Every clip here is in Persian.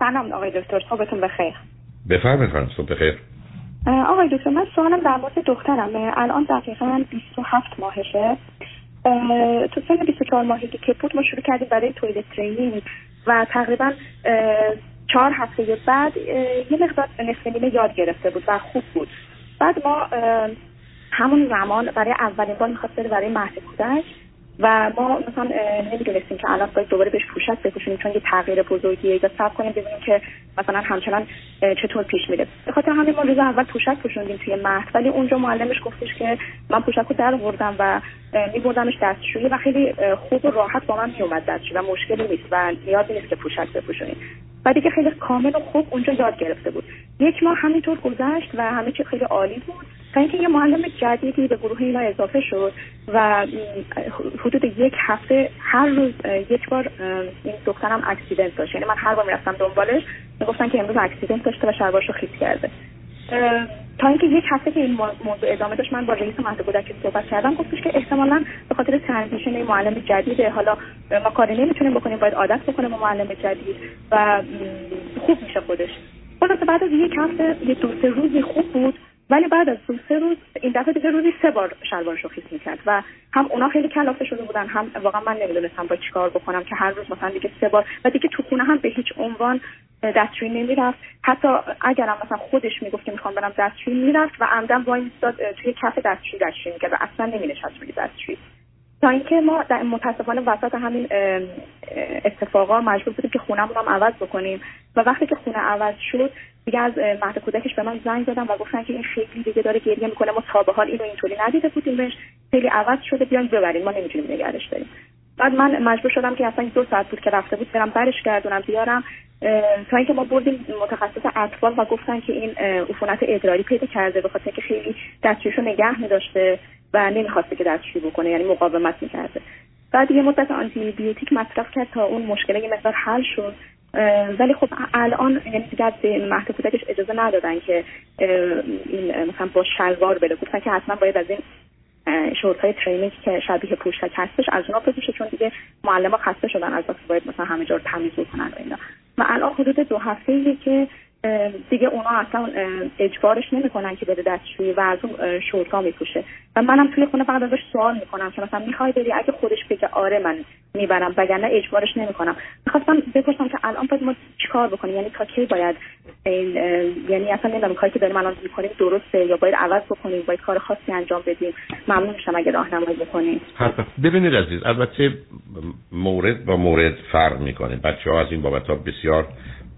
سلام آقای دکتر صبحتون بخیر. بفرمایید خانم صبح بخیر. آقای دکتر من سوالم در مورد دخترم. الان دقیقا 27 ماهشه. تو سن 24 ماهگی که بود ما شروع کردیم برای تویلت ترینینگ و تقریبا چهار هفته بعد یه مقدار نصف نیمه یاد گرفته بود و خوب بود. بعد ما همون زمان برای اولین بار می‌خواست بره برای مهد کودک. و ما مثلا نمی‌دونستیم که الان باید دوباره بهش پوشک بپوشونیم چون یه تغییر بزرگیه یا صبر کنیم ببینیم که مثلا همچنان چطور پیش میره. به خاطر همین ما روز اول پوشک پوشوندیم توی مهد ولی اونجا معلمش گفتش که من پوشک رو در آوردم و میبردمش دستشویی و خیلی خوب و راحت با من میومد دستشویی و مشکلی نیست و نیازی نیست که پوشک بپوشونیم. و دیگه خیلی کامل و خوب اونجا یاد گرفته بود. یک ماه همینطور گذشت و همه چی خیلی عالی بود. تا اینکه یه معلم جدیدی به گروه اینا اضافه شد و حدود یک هفته هر روز یک بار این دخترم accident داشت. یعنی من هر بار می‌رفتم دنبالش می‌گفتن که امروز accident داشته و شلوارشو خیس کرده. تا اینکه یک هفته که این موضوع ادامه داشت من با رئیس مهد کودک صحبت کردم گفتش که احتمالا به خاطر transition این معلم جدیده حالا ما کاری نمی‌تونیم بکنیم باید عادت بکنه با معلم جدید و خوب میشه خودش. خلاصه بعد از یک هفته یه دو سه روزی خوب بود. ولی بعد از سه روز این دفعه دیگه روزی سه بار شلوارشو خیس می‌کرد و هم اونا خیلی کلافه شده بودن هم واقعا من نمی‌دونستم با چیکار بکنم که هر روز مثلا دیگه سه بار و دیگه تو خونه هم به هیچ عنوان دستشویی نمی‌رفت. حتی اگرم مثلا خودش می‌گفت که می‌خوام برم دستشویی می‌رفت و عمدن وای میستاد توی کف دستشویی دستشویی می‌کرد و اصلا نمینشست روی دستشویی. تا اینکه ما در متاسفانه وسط همین اتفاقا مجبور بودیم که خونهمون هم عوض بکنیم. و وقتی که خونه عوض شد دیگه از مهد کودکش به من زنگ زدم و گفتن که این خیلی دیگه داره گریه می‌کنه. ما تا به حال اینو اینطوری ندیده بودیم بهش. خیلی عوض شده بیاین ببریم. ما نمی‌تونیم نگرش داریم. بعد من مجبور شدم که اصلا دو ساعت بود که رفته بود برم برش گردونم بیارم. تا اینکه ما بردیم متخصص اطفال و گفتن که این عفونت ادراری پیدا کرده به خاطر که خیلی دستشویشو نگه میداشته. و نمی‌خواسته که دستشویی بکنه یعنی مقاومت می‌کرده. بعد یه مدت آنتی بیوتیک مصرف کرد تا اون مشکل یه مقدار حل شد. ولی خب الان یعنی دیگه مهد کودکش اجازه ندادن که این مثلا با شلوار بره. گفتن که حتما باید از این شورت های ترینینگ که شبیه پوشک هستش از اونا بپوشه چون دیگه معلم ها خسته شدن از باید مثلا همه جا رو تمیز بکنن و اینا. و الان حدود دو هفته که دیگه اونا اصلا اجبارش نمی‌کنن که بده دستشویی و از اون شورتا میپوشه. و منم توی خونه فقط ازش سوال می‌کنم که مثلا می‌خوای بری؟ اگه خودش بگه آره من می‌برم وگرنه اجبارش نمی‌کنم. می‌خواستم بپرسم که الان باید ما چیکار بکنیم؟ یعنی تا کی باید این یعنی اصلا نمی‌دونم کاری که داریم الان می‌کنیم درسته یا باید عوض بکنیم؟ باید کار خاصی انجام بدیم؟ ممنون میشم اگه راهنمایی بکنیم ببینید عزیز البته مورد با مورد فرق می‌کنه. بچه ها از این بابت ها بسیار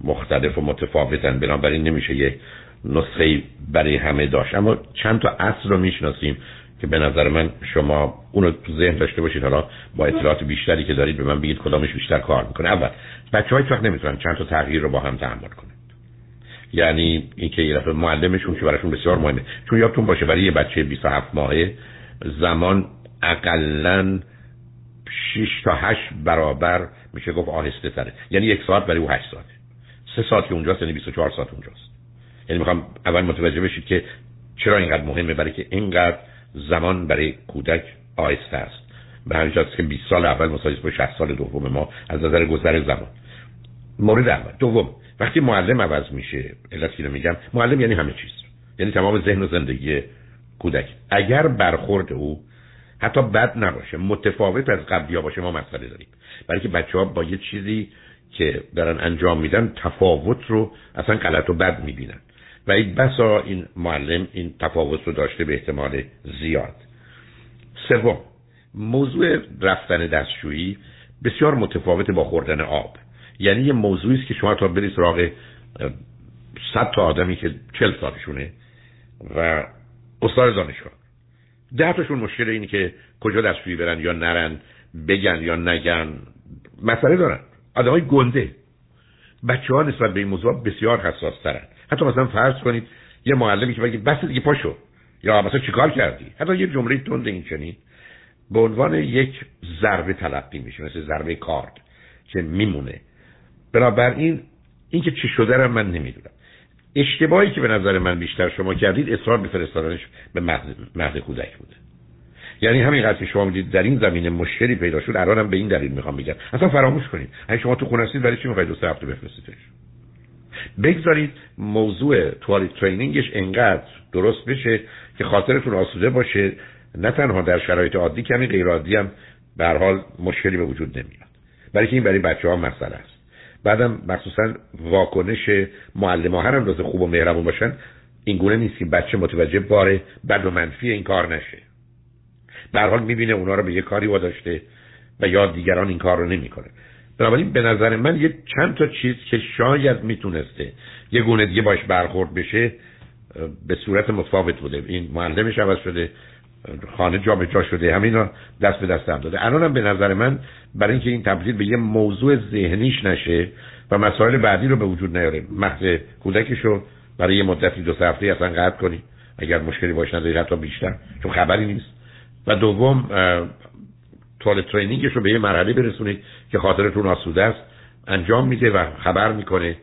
مختلف و متفاوتن. بنابراین نمیشه یه نسخه برای همه داشت. اما چند تا اصل رو می‌شناسیم که به نظر من شما اونو تو ذهن داشته باشید. حالا با اطلاعات بیشتری که دارید به من بگید کدامش بیشتر کار می‌کنه. اول بچه های وقت نمی‌تونن چند تا تغییر رو با هم تحمل کنن. یعنی اینکه یه دفعه معلمشون که براشون بسیار مهمه. چون یادتون باشه برای یه بچه 27 ماهه زمان اقلا 6 تا 8 برابر میشه گفت آهسته تره. یعنی یک ساعت برای او 8 ساعته سه ساعت که اونجاست یعنی 24 ساعت اونجاست. یعنی می‌خوام اول متوجه بشید که چرا اینقدر مهمه برای که اینقدر زمان برای کودک آهسته است. به همین که 20 سال اول مساوی با 60 سال دوم ما از نظر گذر زمان. مورد اول. دوم وقتی معلم عوض میشه علت میگم معلم یعنی همه چیز. یعنی تمام ذهن و زندگی کودک. اگر برخورد او حتی بد نباشه متفاوت از قبلی باشه ما مسئله داریم. برای که بچه ها با یه چیزی که دارن انجام میدن تفاوت رو اصلا غلط و بد می‌بینن. و این بسا این معلم این تفاوت رو داشته به احتمال زیاد. سوم موضوع رفتن دستشویی بسیار متفاوت با خوردن آب. یعنی یه موضوعی است که شما تا برید سراغ صد تا آدمی که چل سالشونه و استاد دانشگاه. ده تاشون مشکل اینه که کجا دستشویی برن یا نرن بگن یا نگن. مسئله دارن. آدم های گنده. بچه ها نسبت به این موضوع بسیار حساس ترن حتی مثلا فرض کنید یه معلمی که بگه بس دیگه پاشو. یا مثلا چیکار کردی؟ حتی یه جمله تند این چنین. به عنوان یک ضربه تلقی میشه مثل ضربه کارد که میمونه. بنابراین این که چی شده رو من نمی‌دونم. اشتباهی که به نظر من بیشتر شما کردید اصرار به فرستادنش به مهد کودک بوده. یعنی همین قضیه شما می‌دید در این زمینه مشکلی پیدا شد. الانم به این دلیل می‌خوام بگم. اصلا فراموش کنید. اگه شما تو خونه هستید برای چی می‌خواید؟ دو سه هفته بفرستیدش. بگذارید موضوع توالیت ترینینگش انقدر درست بشه که خاطرتون آسوده باشه. نه تنها در شرایط عادی کمی غیر عادی هم به حال مشکلی به وجود نمیاد. برای که این برای بچه ها مسئله است. بعدم مخصوصا واکنش معلم ها هر اندازه خوب و مهربون باشن. این گونه نیست که بچه متوجه بار بد و منفی این کار نشه. در حال می‌بینه اونا رو به یه کاری واداشته و یا دیگران این کار رو نمی‌کنه. بنابراین به نظر من یه چند تا چیز که شاید می‌تونسته یه گونه دیگه باش برخورد بشه به صورت متفاوت بوده. این معلمش عوض شده خانه جا به جا شده همینا دست به دست هم داده. الانم به نظر من برای اینکه این تبدیل به یه موضوع ذهنیش نشه و مسائل بعدی رو به وجود نیاره مهد کودکشو برای یه مدتی دو هفته اصلا قطع کنی. اگر مشکلی باشه نداری حتی بیشتر چون خبری نیست. و دوم توالت ترینینگش رو به یه مرحله برسونید که خاطرتون آسوده است انجام میده و خبر می‌کنه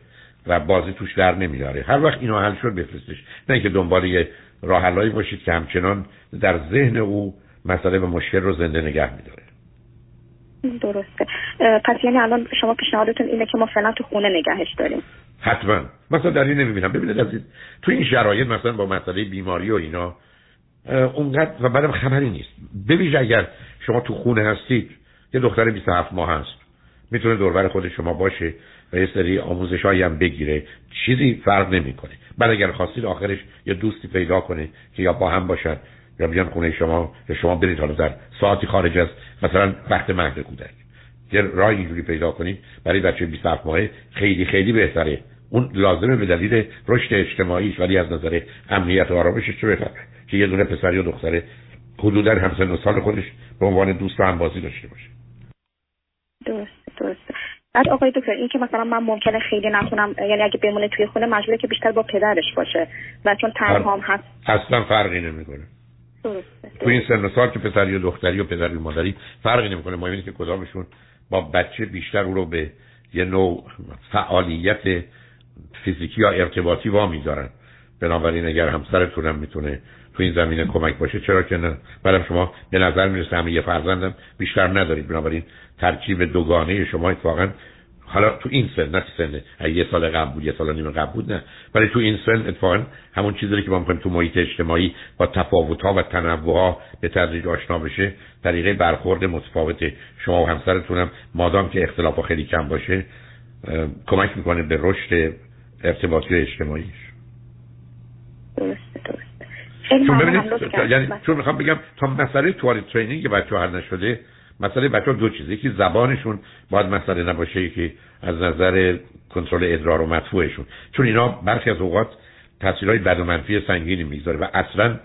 و بازی توش در نمیاره هر وقت اینو حل شد بفرستش. نه اینکه دنبال یه راه باشید که همچنان در ذهن او مسئله و مشکل رو زنده نگه میداره. درسته. پس یعنی الان شما پیشنهادتون اینه که ما فعلا تو خونه نگهش داریم. حتما. مثلا در این نمی‌بینم. ببینید عزیز تو این شرایط مثلا با مسئله بیماری و اینا اونقدر و بعدم خبری نیست. ببینید اگر شما تو خونه هستید یه دختر 27 ماه هست. می‌تونه دوربر خود شما باشه و یه سری آموزش هم بگیره. چیزی فرق نمی‌کنه. بعد اگر خواستید آخرش یه دوستی پیدا کنه که یا با هم باشد یا بیان خونه شما یا شما برید حالا در ساعتی خارج از مثلا وقت مهد کودک. یه راه اینجوری پیدا کنید. برای بچه 27 ماهه خیلی خیلی بهتره. اون لازمه به دلیل رشد اجتماعیش ولی از نظر امنیت و آرامشش چه بهتره که یه دونه پسر یا دختره حدودا همسن و سال خودش به عنوان دوست و همبازی داشته باشه. درست درست. بعد آقای دکتر این که مثلا من ممکنه خیلی نتونم یعنی اگه بمونه توی خونه مجبوره که بیشتر با پدرش باشه و چون تنها هم هست. اصلا فرقی نمی‌کنه. تو این سن سال که پسر یا دختری و پدر یا مادری فرقی نمی‌کنه. مهم اینه که کدامشون با بچه بیشتر او رو به یه نوع فعالیت فیزیکی یا ارتباطی وا می‌ذارن بنابراین اگر همسرتونم می‌تونه تو این زمینه کمک باشه چرا که نه؟ بعدم شما به نظر می‌رسه همه یه فرزندم بیشتر ندارید. بنابراین ترکیب دوگانه شما اتفاقا حالا تو این سن نه سن یه سال قبل بود یه سال نیم قبل بود نه. ولی تو این سن اتفاقا همون چیزی که ما می‌خوایم تو محیط اجتماعی با تفاوت و تنوع ها به تدریج آشنا بشه طریقه برخورد متفاوت شما و همسرتونم. مادام که اختلاف خیلی کم باشه کمک می‌کنه به رشد ارتباطی اجتماعیش. چون ببینید یعنی چون می‌خوام بگم تا مسئله توالی ترینینگ بچه حل نشده مسئله بچه ها دو چیزه. یکی زبانشون باید مسئله نباشه که از نظر کنترل ادرار و مدفوعشون. چون اینا برخی از اوقات تاثیرهای بد و منفی سنگینی می‌گذاره و اصلا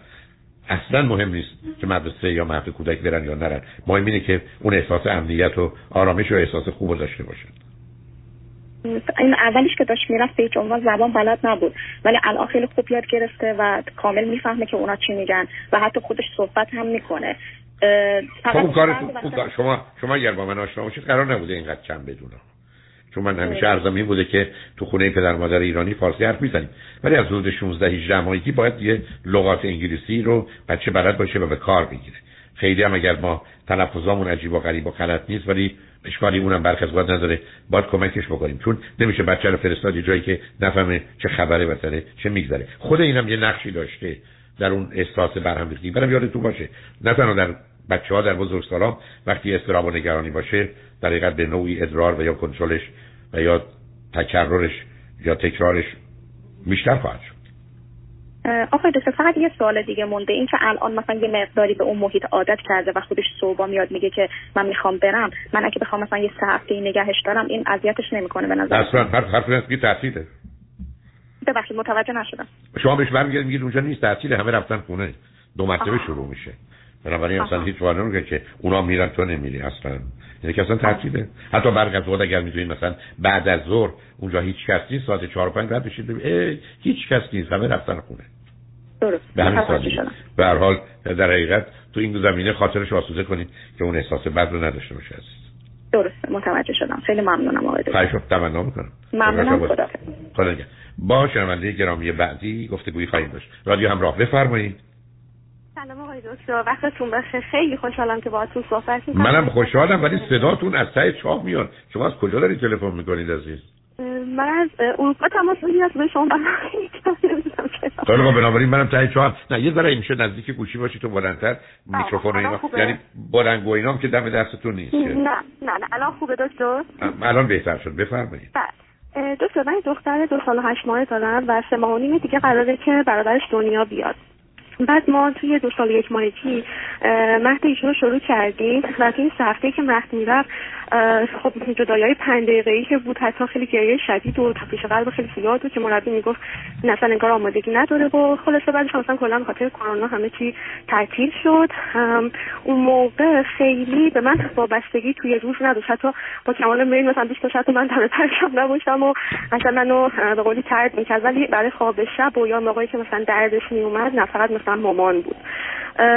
اصلا مهم نیست که مدرسه یا مهد کودک برن یا نرن. مهم اینه که اون احساس امنیت و آرامش و احساس خوب داشته باشن. این اولیش که داشت می‌رفت به هیچ عنوان زبان بلد نبود. ولی الان خیلی خوب یاد گرفته و کامل می‌فهمه که اونا چی میگن و حتی خودش صحبت هم می‌کنه. خب کار شما شما اگر با من آشنا باشید قرار نبوده اینقدر کم بدونم چون من همیشه ارزم این بوده که تو خونه پدر مادر ایرانی فارسی حرف می‌زنیم. ولی از حدود 16 18 ماهگی باید یه لغات انگلیسی رو بچه بلد باشه و به کار بگیره. خیلی هم اگر ما تلفظامون عجیب و غریب و غلط نیست ولی اشکالی اونم برخلاف باید نداره. باید کمکش بکنیم. چون نمیشه بچه رو فرستاد جایی که نفهمه چه خبره مثلا چه میگذره. خود اینم یه نقشی داشته در اون احساس برهم ریختی. برم یادتون باشه. نه تنها در بچه ها در بزرگسالان وقتی استراب و نگرانی باشه در حقیقت به نوعی ادرار و یا کنترلش و یا تکررش یا تکرارش بیشتر خواهد شد. آقای دکتر فقط یه سوال دیگه مونده. این که الان مثلا یه مقداری به اون محیط عادت کرده و خودش صبح میاد میگه که من می‌خوام برم. من اگه بخوام مثلا یه سه هفته نگهش دارم این اذیتش نمی‌کنه به نظر. اصلا حرف حرف نیست که تعطیله ببخشید متوجه نشدم. شما بهش برمیگردید میگید اونجا نیست تعطیل همه رفتن خونه. دو مرتبه شروع میشه. بنابراین اصلا هیچ وانه نمیگه که اونا میرن تو نمیری اصلا. یعنی که اصلا تعطیله حتی برق از اگر می‌تونید مثلا بعد از ظهر اونجا هیچ کس نیست ساعت 4 و 5 رد بشید هیچ کس نیست. همه رفتن خونه. درست. به همین سادگی به هر حال در حقیقت تو این زمینه خاطرش آسوده کنید که اون احساس بد رو نداشته باشه عزیز. درست. متوجه شدم. خیلی ممنونم آقای دکتر. خواهش تمنا می‌کنم. ممنونم. خدا خدا با شنونده گرامی بعدی گفتگویی خواهیم داشت. رادیو همراه بفرمایید. سلام آقای دکتر. وقتتون بخیر. خیلی خوشحالم که باهاتون صحبت می‌کنم. منم خوشحالم ولی صداتون از ته چاه میاد. شما از کجا دارید تلفن می‌کنید عزیز؟ من از اروپا تماس از به شما خیلی بنابراین منم تایی چهار نه یه ذره میشه نزدیک گوشی باشی تو بلندتر. میکروفون اینا یعنی بلند اینا هم که دم دستتون نیست نه نه نه. الان خوبه دکتر؟ الان بهتر شد. بفرمایید. بله. دکتر من دختر دو سال و هشت ماه دارم و سه ماه و دیگه قراره که برادرش دنیا بیاد. بعد ما توی دو سال یک ماهگی مهد ایشون رو شروع کردیم و توی این هفته که مهد می‌رفت خب جدایی های پنج دقیقه ای که بود حتی خیلی گریه شدید و تپش قلب خیلی زیاد بود که مربی می‌گفت مثلا انگار آمادگی نداره و خلاصه بعدش مثلا کلا خاطر کرونا همه چی تعطیل شد. اون موقع خیلی به من وابستگی توی روز نداشت. حتی با کمال میل مثلا دوست داشت من دم پرشم نباشم و مثلا منو به قولی طرد می‌کرد. ولی برای خواب شب و یا موقعی که مثلا دردش میومد نه فقط مثلا مامان بود.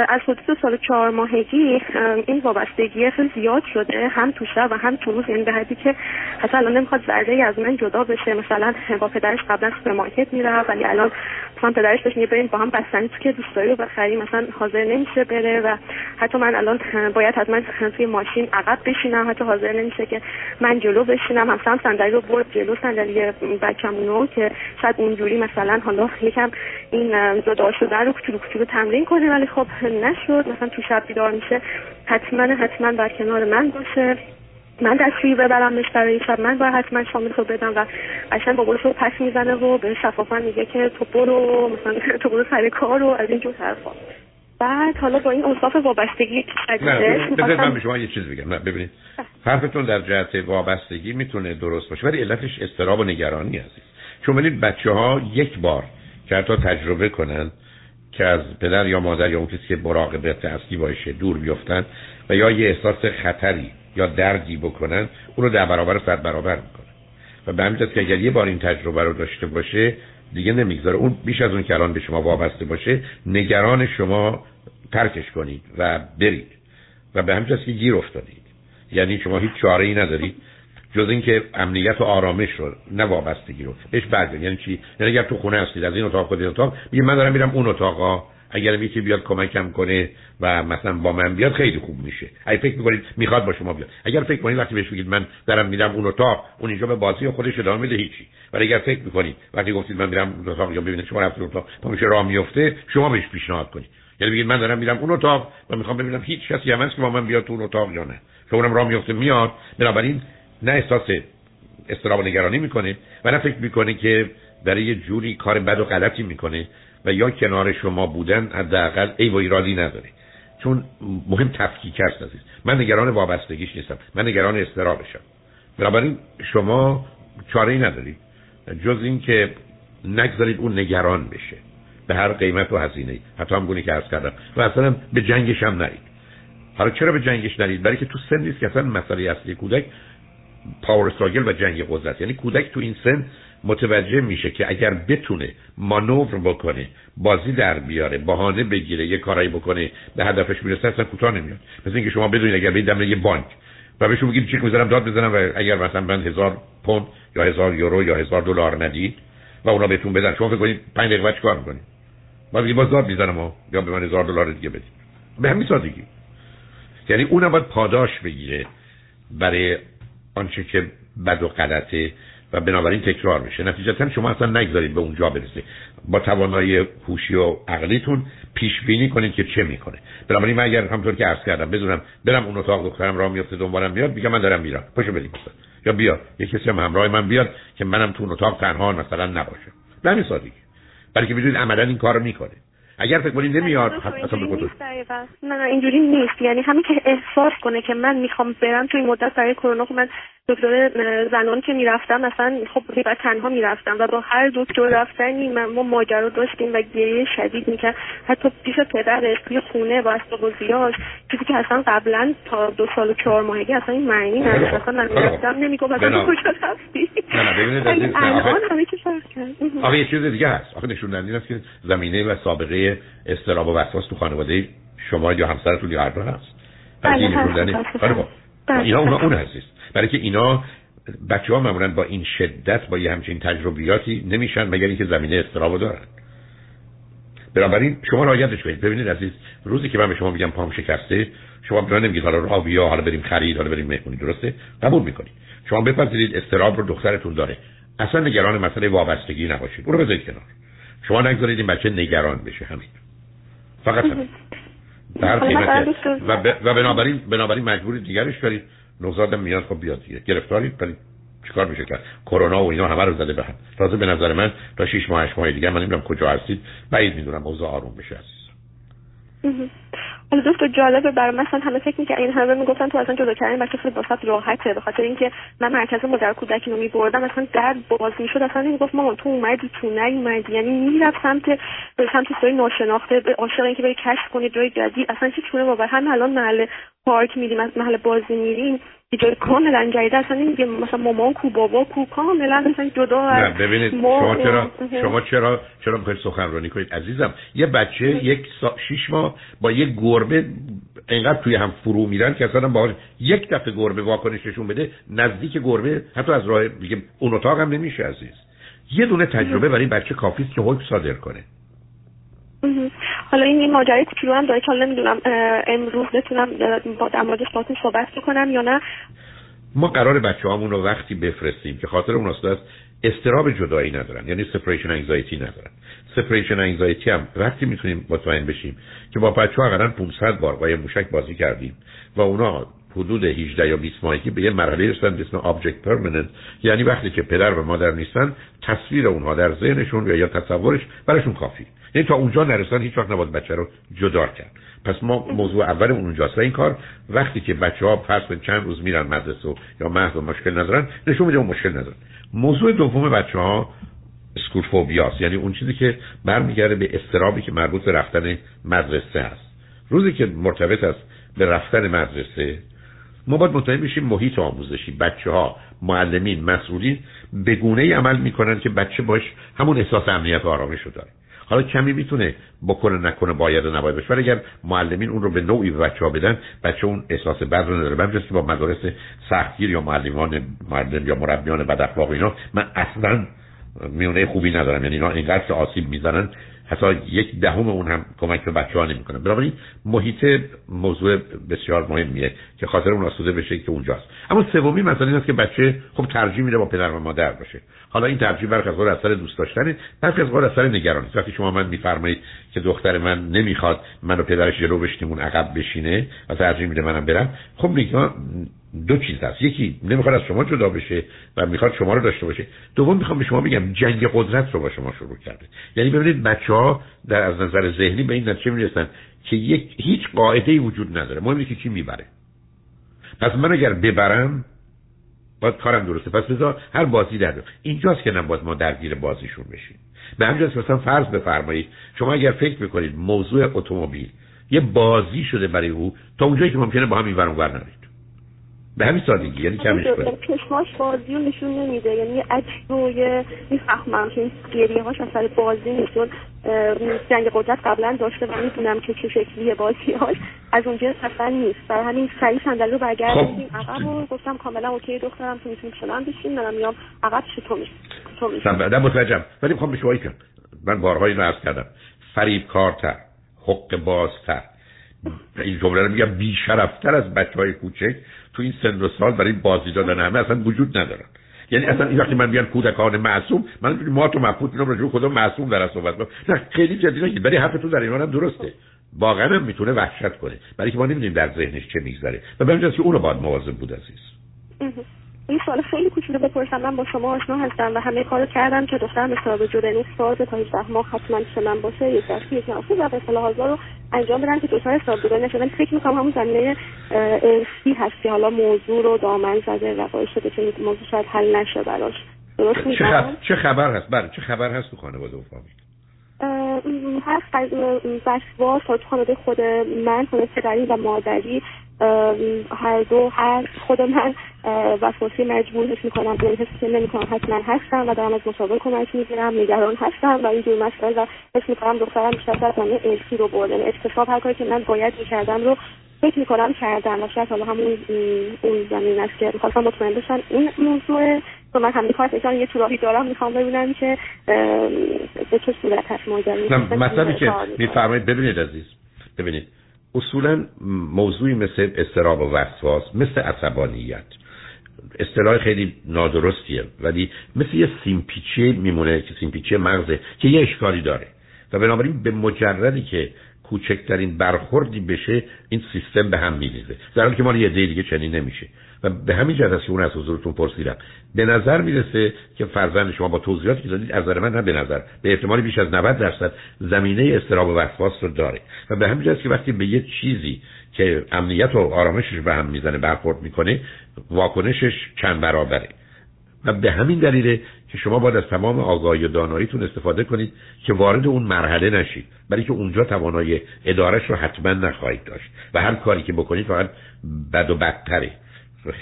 از حدود سال چهار ماهگی این وابستگی خیلی زیاد شده هم تو شب و هم تو روز یعنی به حدی که حتی الان نمی‌خواد ذره از من جدا بشه. مثلا با پدرش قبلا سوپرمارکت می‌رفت ولی الان مثلا پدرش بهش بریم با هم بستنی تو که دوست داری رو بخری مثلا حاضر نمیشه بره و حتی من الان باید حتما توی ماشین عقب بشینم. حتی حاضر نمیشه که من جلو بشینم. مثلا صندلی رو برد جلو صندلی بچه‌مونو که شاید اونجوری مثلا حالا یکم این جدا شده رو کوچولو کوچولو تمرین کنه ولی خب نشد. مثلا تو شب بیدار میشه حتما حتما در کنار من باشه. من دستشویی ببرمش برای شب. من باید حتما شامل رو بدم و قشنگ با رو پس می‌زنه و به شفافا میگه که تو برو مثلا تو برو سر کار و از اینجور حرفا. بعد حالا با این اوصاف وابستگی نه من به شما یه چیز بگم. نه ببینید. حرفتون در جهت وابستگی می‌تونه درست باشه ولی علتش استراب و نگرانی هست چون ببینید بچه ها یک بار که حتی تجربه کنن که از پدر یا مادر یا اون کسی که مراقبت اصلی باشه دور بیفتن و یا یه احساس خطری یا دردی بکنن اون رو در برابر صد برابر می‌کنن. و به همین که اگر یه بار این تجربه رو داشته باشه دیگه نمی‌گذاره. اون بیش از اون که الان به شما وابسته باشه نگران شما ترکش کنید و برید. و به همین که گیر افتادید. یعنی شما هیچ چاره ای ندارید. جز اینکه امنیت و آرامش رو نه وابستگی رو. بهش برگردید یعنی چی؟ یعنی اگر تو خونه هستید از این اتاق خود این اتاق میگه من دارم میرم اون اتاقا. اگر یکی بیاد کمکم کنه و مثلا با من بیاد خیلی خوب میشه. اگه فکر می‌کنید می‌خواد با شما بیاد. اگر فکر کنید وقتی بهش بگید من دارم میرم اون اتاق اون اینجا به بازی خودش ادامه میده هیچی. ولی اگر فکر می‌کنید وقتی گفتید من میرم اون اتاق یا ببینید شما رفتید اتاق تا میشه راه میفته شما بهش پیشنهاد کنید. یعنی بگید من دارم میرم اون اتاق و می‌خوام ببینم هیچ کسی هم هست که با من بیاد تو اون اتاق یا نه. که اونم راه میفته میاد. بنابراین نه احساس استراب نگرانی می‌کنه. و نه فکر می‌کنه که برای یه جوری کار بد و غلطی می‌کنه و یا کنار شما بودن حداقل ای و ایرادی نداره. چون مهم تفکیک هست عزیز. من نگران وابستگیش نیستم. من نگران استرابشم بنابراین شما چاره ای ندارید جز این که نگذارید اون نگران بشه. به هر قیمت و هزینه. حتی هم گونه که عرض کردم. و اصلا به جنگش هم نرید. حالا چرا به جنگش نرید؟ برای که تو سن نیست که اصلا مسئله اصلی کودک پاور استراگل و جنگ قدرت. یعنی کودک تو این سن متوجه میشه که اگر بتونه مانور بکنه بازی در بیاره بهانه بگیره یه کارایی بکنه به هدفش می‌رسه اصلا کوتاه نمیاد. مثل اینکه شما بدونید اگر برید یه بانک. و بهشون بگید چک می‌ذارم داد بزنم و اگر مثلا من هزار پوند یا هزار یورو یا هزار دلار ندید و اونا بهتون بدن. شما فکر کنید 5 دقیقه چیکار می‌کنید؟ بعد میگید باز داد می‌زنم یا به من هزار دلار دیگه بدید. به همین سادگی. یعنی اونم باید پاداش بگیره برای آنچه که بد و غلطه و بنابراین تکرار میشه. نتیجتا شما اصلا نگذارید به اونجا برسه با توانایی هوشی و عقلیتون پیش بینی کنید که چه می‌کنه. بنابراین من اگر همطور که عرض کردم بدونم برم اون اتاق دخترم راه میفته دنبالم بیاد میگم من دارم میرم. پاشو بریم یا بیا. یه کسی هم همراه من بیاد که منم تو اون اتاق تنها مثلا نباشم. به همین سادگی. برای که بدونید عملا این کارو می‌کنه. اگر فکر کنید نمیاد. اصلا نه نه اینجوری نیست. یعنی همین که احساس کنه که من می‌خوام برم توی مدت برای کرونا خب من دکتر زنان که می‌رفتم مثلا خب بعد تنها می‌رفتم و با هر دکتر رفتنی من ما ماجرا داشتیم و گریه شدید می‌کرد. حتی پیش پدرش توی خونه با اسباب چیزی که اصلا قبلا تا دو سال و چهار ماهگی اصلا این معنی نداشت. اصلا من می‌رفتم نمی‌گفت اصلا کجا رفتی. الان همه چی فرق کرد. آخه یه چیز دیگه هست. آخه نشون دهنده است که زمینه و سابقه استراب و وسواس تو خانواده شما یا همسرتون یا هر دو هست. بله هست اینا اون اون هست برای که اینا بچه ها معمولا با این شدت با یه همچین تجربیاتی نمیشن مگر اینکه زمینه استراب دارن. بنابراین شما رعایتش کنید. ببینید عزیز روزی که من به شما میگم پام شکسته شما به من نمیگید حالا راه بیا حالا بریم خرید حالا بریم مهمونی درسته؟ قبول می‌کنید. شما بپذیرید استراب رو دخترتون داره. اصلا نگران مسئله وابستگی نباشید. اون رو بذارید کنار. شما نگذارید این بچه نگران بشه. همین. فقط همین. در قیمت و, ب... و بنابراین بنابراین مجبوری دیگرش دارید نوزادم میاد خب بیاد دیگه. گرفتارید ولی چیکار میشه کرد؟ کرونا و اینا همه رو زده به هم. تازه به نظر من تا 6 ماه 8 ماه دیگه من نمی‌دونم کجا هستید. بعید می‌دونم اوضاع آروم بشه عزیز حالا دکتر جالبه برای مثلا همه فکر می‌کنن این همه می‌گفتن تو اصلا جدا کردن بچه خیلی واسط راحته به خاطر اینکه من مرکز مادر کودکی رو میبردم اصلا در باز می‌شد اصلا می‌گفت مامان تو اومدی تو نیومدی یعنی می‌رفت سمت به سمت سوی ناشناخته به عاشق اینکه بری کشف کنید جای جدید اصلا چی چونه باور هم الان محل پارک میریم از محل بازی میریم جای کاملا جدید اصلا نمیگه مثلا مامان کو بابا کو کاملا مثلا جدا نه ببینید شما چرا شما چرا چرا می‌خواید سخنرانی کنید؟ عزیزم یه بچه یک سا... شیش ماه با یه گربه انقدر توی هم فرو میرن که اصلا با یک دفعه گربه واکنششون بده نزدیک گربه حتی از راه دیگه اون اتاق هم نمیشه عزیز. یه دونه تجربه برای بچه کافی که حکم صادر کنه. حالا این ماجرای کوچولو هم داره که حالا نمی‌دونم امروز بتونم با در موردش باهاتون صحبت کنم یا نه؟ ما قراره بچه‌هامون رو وقتی بفرستیم که خاطرمون هست اضطراب جدایی ندارن. یعنی separation anxiety ندارن. separation anxiety هم وقتی می‌تونیم مطمئن بشیم که با بچه ها 500 بار دالی موشک بازی کردیم و اونا حدود 18 یا 20 ماهگی به یه مرحله رسیدن به اسم object permanent یعنی وقتی که پدر و مادر نیستن تصویر اونها در ذهنشون یا تصورش براشون کافی. یعنی تا اونجا نرسن هیچ وقت نباید بچه رو جدا کرد. پس ما موضوع اول اونجاست. و این کار وقتی که بچه ها پس به چند روز میرن مدرسه یا محض مشکل ندارن نشون میده اون مشکل ندارن. موضوع دوم بچه ها اسکول یعنی اون چیزی که برمیگرده به استرابی که مربوط به رفتن مدرسه است روزی که مرتبط است به رفتن مدرسه ما باید مطمئن بشیم محیط آموزشی بچه ها معلمین مسئولین به گونه عمل می‌کنن که بچه باش همون احساس امنیت و آرامش رو داره. حالا کمی می‌تونه بکنه نکنه باید و نباید باشه ولی اگر معلمین اون رو به نوعی بچه ها بدن بچه اون احساس بد رو نداره. من با مدارس سختگیر یا معلمان معلم یا مربیان بد اخلاق اینا من اصلا میونه خوبی ندارم. یعنی اینا اینقدر آسیب می‌زنن حتی یک دهم اون هم کمک به بچه ها نمی‌کنه. بنابراین محیط موضوع بسیار مهمیه که خاطر اون آسوده بشه که اونجاست. اما سومی مثلا این است که بچه خب ترجیح میده با پدر و مادر باشه. حالا این ترجیح برخی از اثر دوست داشتنه برخی از اثر نگرانی وقتی شما من میفرمایید که دختر من نمی‌خواد منو پدرش جلو بشینیم اون عقب بشینه و ترجیح میده منم برم خب نگاه دو چیز هست. یکی نمی‌خواد از شما جدا بشه و می‌خواد شما رو داشته باشه. دوم می‌خوام به شما بگم جنگ قدرت رو با شما شروع کرده. یعنی ببینید بچه ها در از نظر ذهنی به این نتیجه می‌رسن که یک هیچ قاعده ای وجود نداره. مهم که کی می‌بره. پس من اگر ببرم باید کارم درسته. پس بذار هر بازی در دو. اینجاست که نباید ما درگیر بازیشون بشیم. به همجاست مثلا فرض بفرمایید شما اگر فکر می‌کنید موضوع اتومبیل یه بازی شده برای او تا اونجایی که ممکنه با هم این به همین سادگی یعنی کمش کنید چشماش بازی رو نشون نمیده. یعنی عجب می‌فهمم که این گریه هاش اثر بازی نیست. جنگ قدرت قبلا داشته و می‌دونم که چه شکلیه بازی هاش. از اونجا اصلا نیست. برای همین سریع صندلی رو برگردیم خب. عقب و گفتم کاملا اوکی دخترم تو می‌تونی شلم بشین منم میام عقب تو میشه تو متوجهم. ولی می‌خوام به شما من بارها اینو عرض کردم. فریب کارتر حق بازتر. این جمله رو میگم بیشرفتر از بچه های کوچک تو این سن و سال برای بازی دادن همه اصلا وجود ندارن. یعنی اصلا این وقتی من بیان کودکان معصوم من ما تو مفهوم اینا راجع خدا معصوم در صحبت نه خیلی جدی نگید برای حرف تو در ایران هم درسته. واقعا هم می‌تونه وحشت کنه برای که ما نمی‌دونیم در ذهنش چه میگذره. و به که اون رو باید مواظب بود عزیز. این سوال خیلی کوچولو بپرسم. من با شما آشنا هستم و همه کارو کردم که دخترم حساب جدنی ساز تا 18 ماه حتما شلم باشه. یک دستی یک نفسی و به صلاح رو انجام بدن که جدایی نشه ولی فکر می‌کنم همون زمینه ارسی هست که حالا موضوع رو دامن زده و باعث شده که موضوع شاید حل نشه براش. درست چه, خبر؟ چه خبر هست؟ بله چه خبر هست تو خانواده و فامیل؟ هست بسوا تو خانواده خود من خود پدری و مادری هر دو هر خود من وسواسی مجبور حس می‌کنم به حس نمی‌کنم حتما هستم و دارم از مشاور کمک می‌گیرم نگران هستم و اینجور مسائل و حس می‌کنم دخترم بیشتر از من ارسی رو برد یعنی اکتساب هر کاری که من باید می‌کردم رو فکر می‌کنم کردم و شاید حالا همون اون زمین است که می‌خواستم مطمئن بشن این موضوع. تو من همین کار یه توراهی دارم می‌خوام ببینم که به چه صورت هست ماجرا. مثلا که میفرمایید ببینید عزیز ببینید اصولا موضوعی مثل استراب و وسواس مثل عصبانیت اصطلاح خیلی نادرستیه. ولی مثل یه سیمپیچه میمونه که سیمپیچه مغزه که یه اشکالی داره. و بنابراین به مجردی که کوچکترین برخوردی بشه این سیستم به هم میریزه. در حالی که ما یه دیگه چنین نمیشه. و به همین جهت است که اون از حضورتون پرسیدم. به نظر می‌رسه که فرزند شما با توضیحاتی که دادید از نظر من هم به نظر به احتمال بیش از 90 درصد زمینه استراب و وسواس رو داره. و به همین جهت که وقتی به یه چیزی که امنیت و آرامشش به هم می‌زنه برخورد می‌کنه واکنشش چند برابره. و به همین دلیله که شما باید از تمام آگاهی و داناییتون استفاده کنید که وارد اون مرحله نشید برای که اونجا توانایی ادارش رو حتما نخواهید داشت و هر کاری که بکنید فقط بد و بدتره.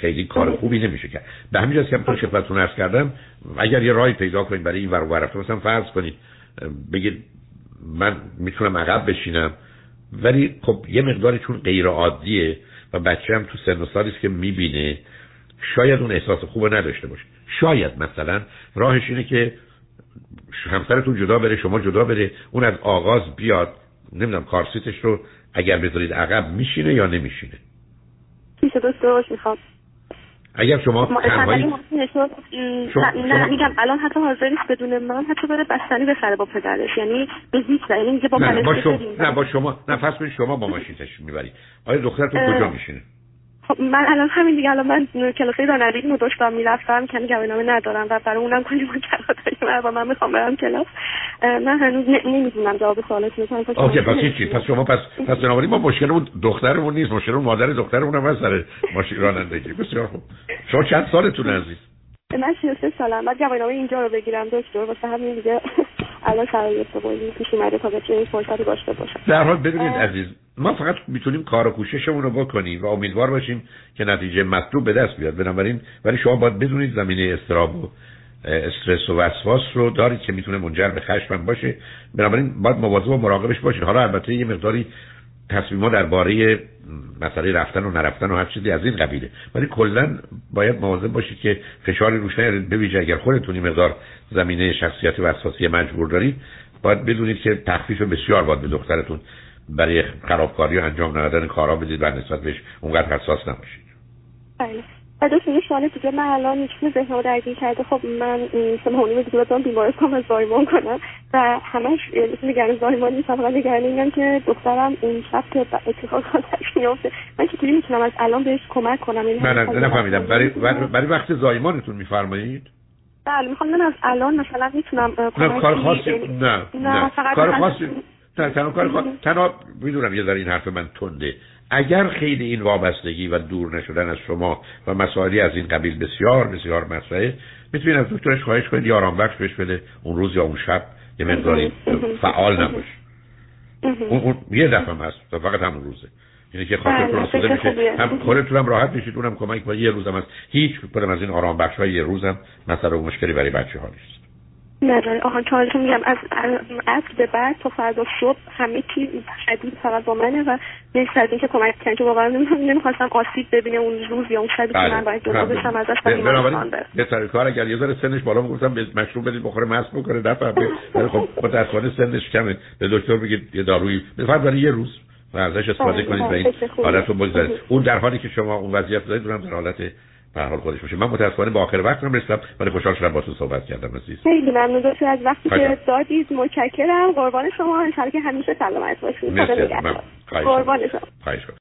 خیلی کار خوبی نمیشه کرد. به همین جاست که همطور خدمتتون عرض کردم اگر یه رای پیدا کنید برای این ور و مثلا فرض کنید بگید من می‌تونم عقب بشینم ولی خب یه مقداری چون غیر عادیه و بچه هم تو سن و سالی که می‌بینه شاید اون احساس خوب نداشته باشه. شاید مثلا راهش اینه که همسرتون جدا بره شما جدا بره اون از آغاز بیاد نمی‌دونم کارسیتش رو اگر بذارید عقب میشینه یا نمیشینه؟ می‌خواد اگر شما تنهایی نه میگم الان حتی حاضر نیست بدون من حتی بره بستنی بخره با پدرش. یعنی به هیچ یعنی با نه با شما نه با شما نه پس شما با ماشینش می‌بری آیا دخترتون کجا میشینه؟ خب من الان همین دیگه الان من کلاسای رانندگی رو داشتم می‌رفتم که میگم نامه ندارم و برای اونم کلی ماجرا داریم و من می‌خوام برم کلاس. من هنوز نمی‌دونم جواب سوالتون رو اوکی پس چی پس شما پس پس بنابراین ما مشکلمون دخترمون نیست مشکلمون مادر دخترمون هم سر ماشین رانندگی. بسیار خوب. شما چند سالتون عزیز؟ من 33 سالم. بعد جوابنامه اینجا رو بگیرم دکتر واسه همین دیگه. الان شرایط بودی پیش اومده تا بتونیم فرصتی داشته باشم. در حال بدونید عزیز ما فقط می‌تونیم کار و کوششمون رو بکنیم و امیدوار باشیم که نتیجه مطلوب به دست بیاد. بنابراین ولی شما باید بدونید زمینه استراب و استرس و وسواس رو دارید که می‌تونه منجر به خشم باشه. بنابراین باید مواظب و مراقبش باشید حالا البته یه مقداری تصمیما درباره مسئله رفتن و نرفتن و هر چیزی از این قبیله. ولی کلا باید مواظب باشید که فشار روش نیارید. بویژه اگر خودتون مقدار زمینه شخصیت وسواسی مجبور دارید باید بدونید که تخفیف بسیار باید به دخترتون برای خرابکاری و انجام ندادن کارا بدید و نسبت بهش اونقدر حساس نباشید. بله. و دوست یه سوال دیگه؟ من الان یکی ذهن رو درگیر کرده. خب من سه ماه دیگه بازم بیمارستان از زایمان کنم و همش نگران زایمان نیستم. فقط نگران اینم که دخترم اون شب که اتفاقاتش میفته من چطوری می‌تونم از الان بهش کمک کنم؟ این من نفهمیدم. برای برای وقت زایمانتون میفرمایید؟ بله می‌خوام من از الان مثلا می‌تونم نه کار خاصی نه نه کار خاصی تنها کار تنها می‌دونم یه ذره این حرف من تنده. اگر خیلی این وابستگی و دور نشدن از شما و مسائلی از این قبیل بسیار بسیار مسئله می‌تونید از دکترش خواهش کنید یا آرام بخش بهش بده اون روز یا اون شب یه مقداری فعال نباش اون, اون یه دفعه هست فقط همون روزه. یعنی که خاطر آسوده میشه. هم خودتون هم راحت بشید اونم کمک با یه روزم هست. هیچ کدوم از این آرام بخش های یه روزم مثلا مشکلی برای بچه ها نیست. نه آهان چون میگم. از از به بعد تا فردا صبح همه چی شدید فقط با منه و نیست از اینکه کمک کنم که واقعا نمی‌خواستم آسیب ببینه اون روز یا اون شبی که من باید جدا بشم ازش بنابراین بهتر کار اگر یه ذره سنش بالا می‌گفتم به مشروب بدید بخوره مست بکنه دفعه ولی خب متأسفانه سنش کمه. به دکتر بگید یه دارویی. فقط برای یه روز. و ازش استفاده کنید و این حالت رو بگذارید اون در حالی که شما اون وضعیت دارید اونم در حالت به حال خودش باشه. من متاسفانه با آخر وقتم رسیدم ولی خوشحال شدم با تو صحبت کردم عزیز. خیلی ممنون. از وقتی که دادید متشکرم. قربان شما. ان که همیشه سلامت باشید مرسی. قربان شما.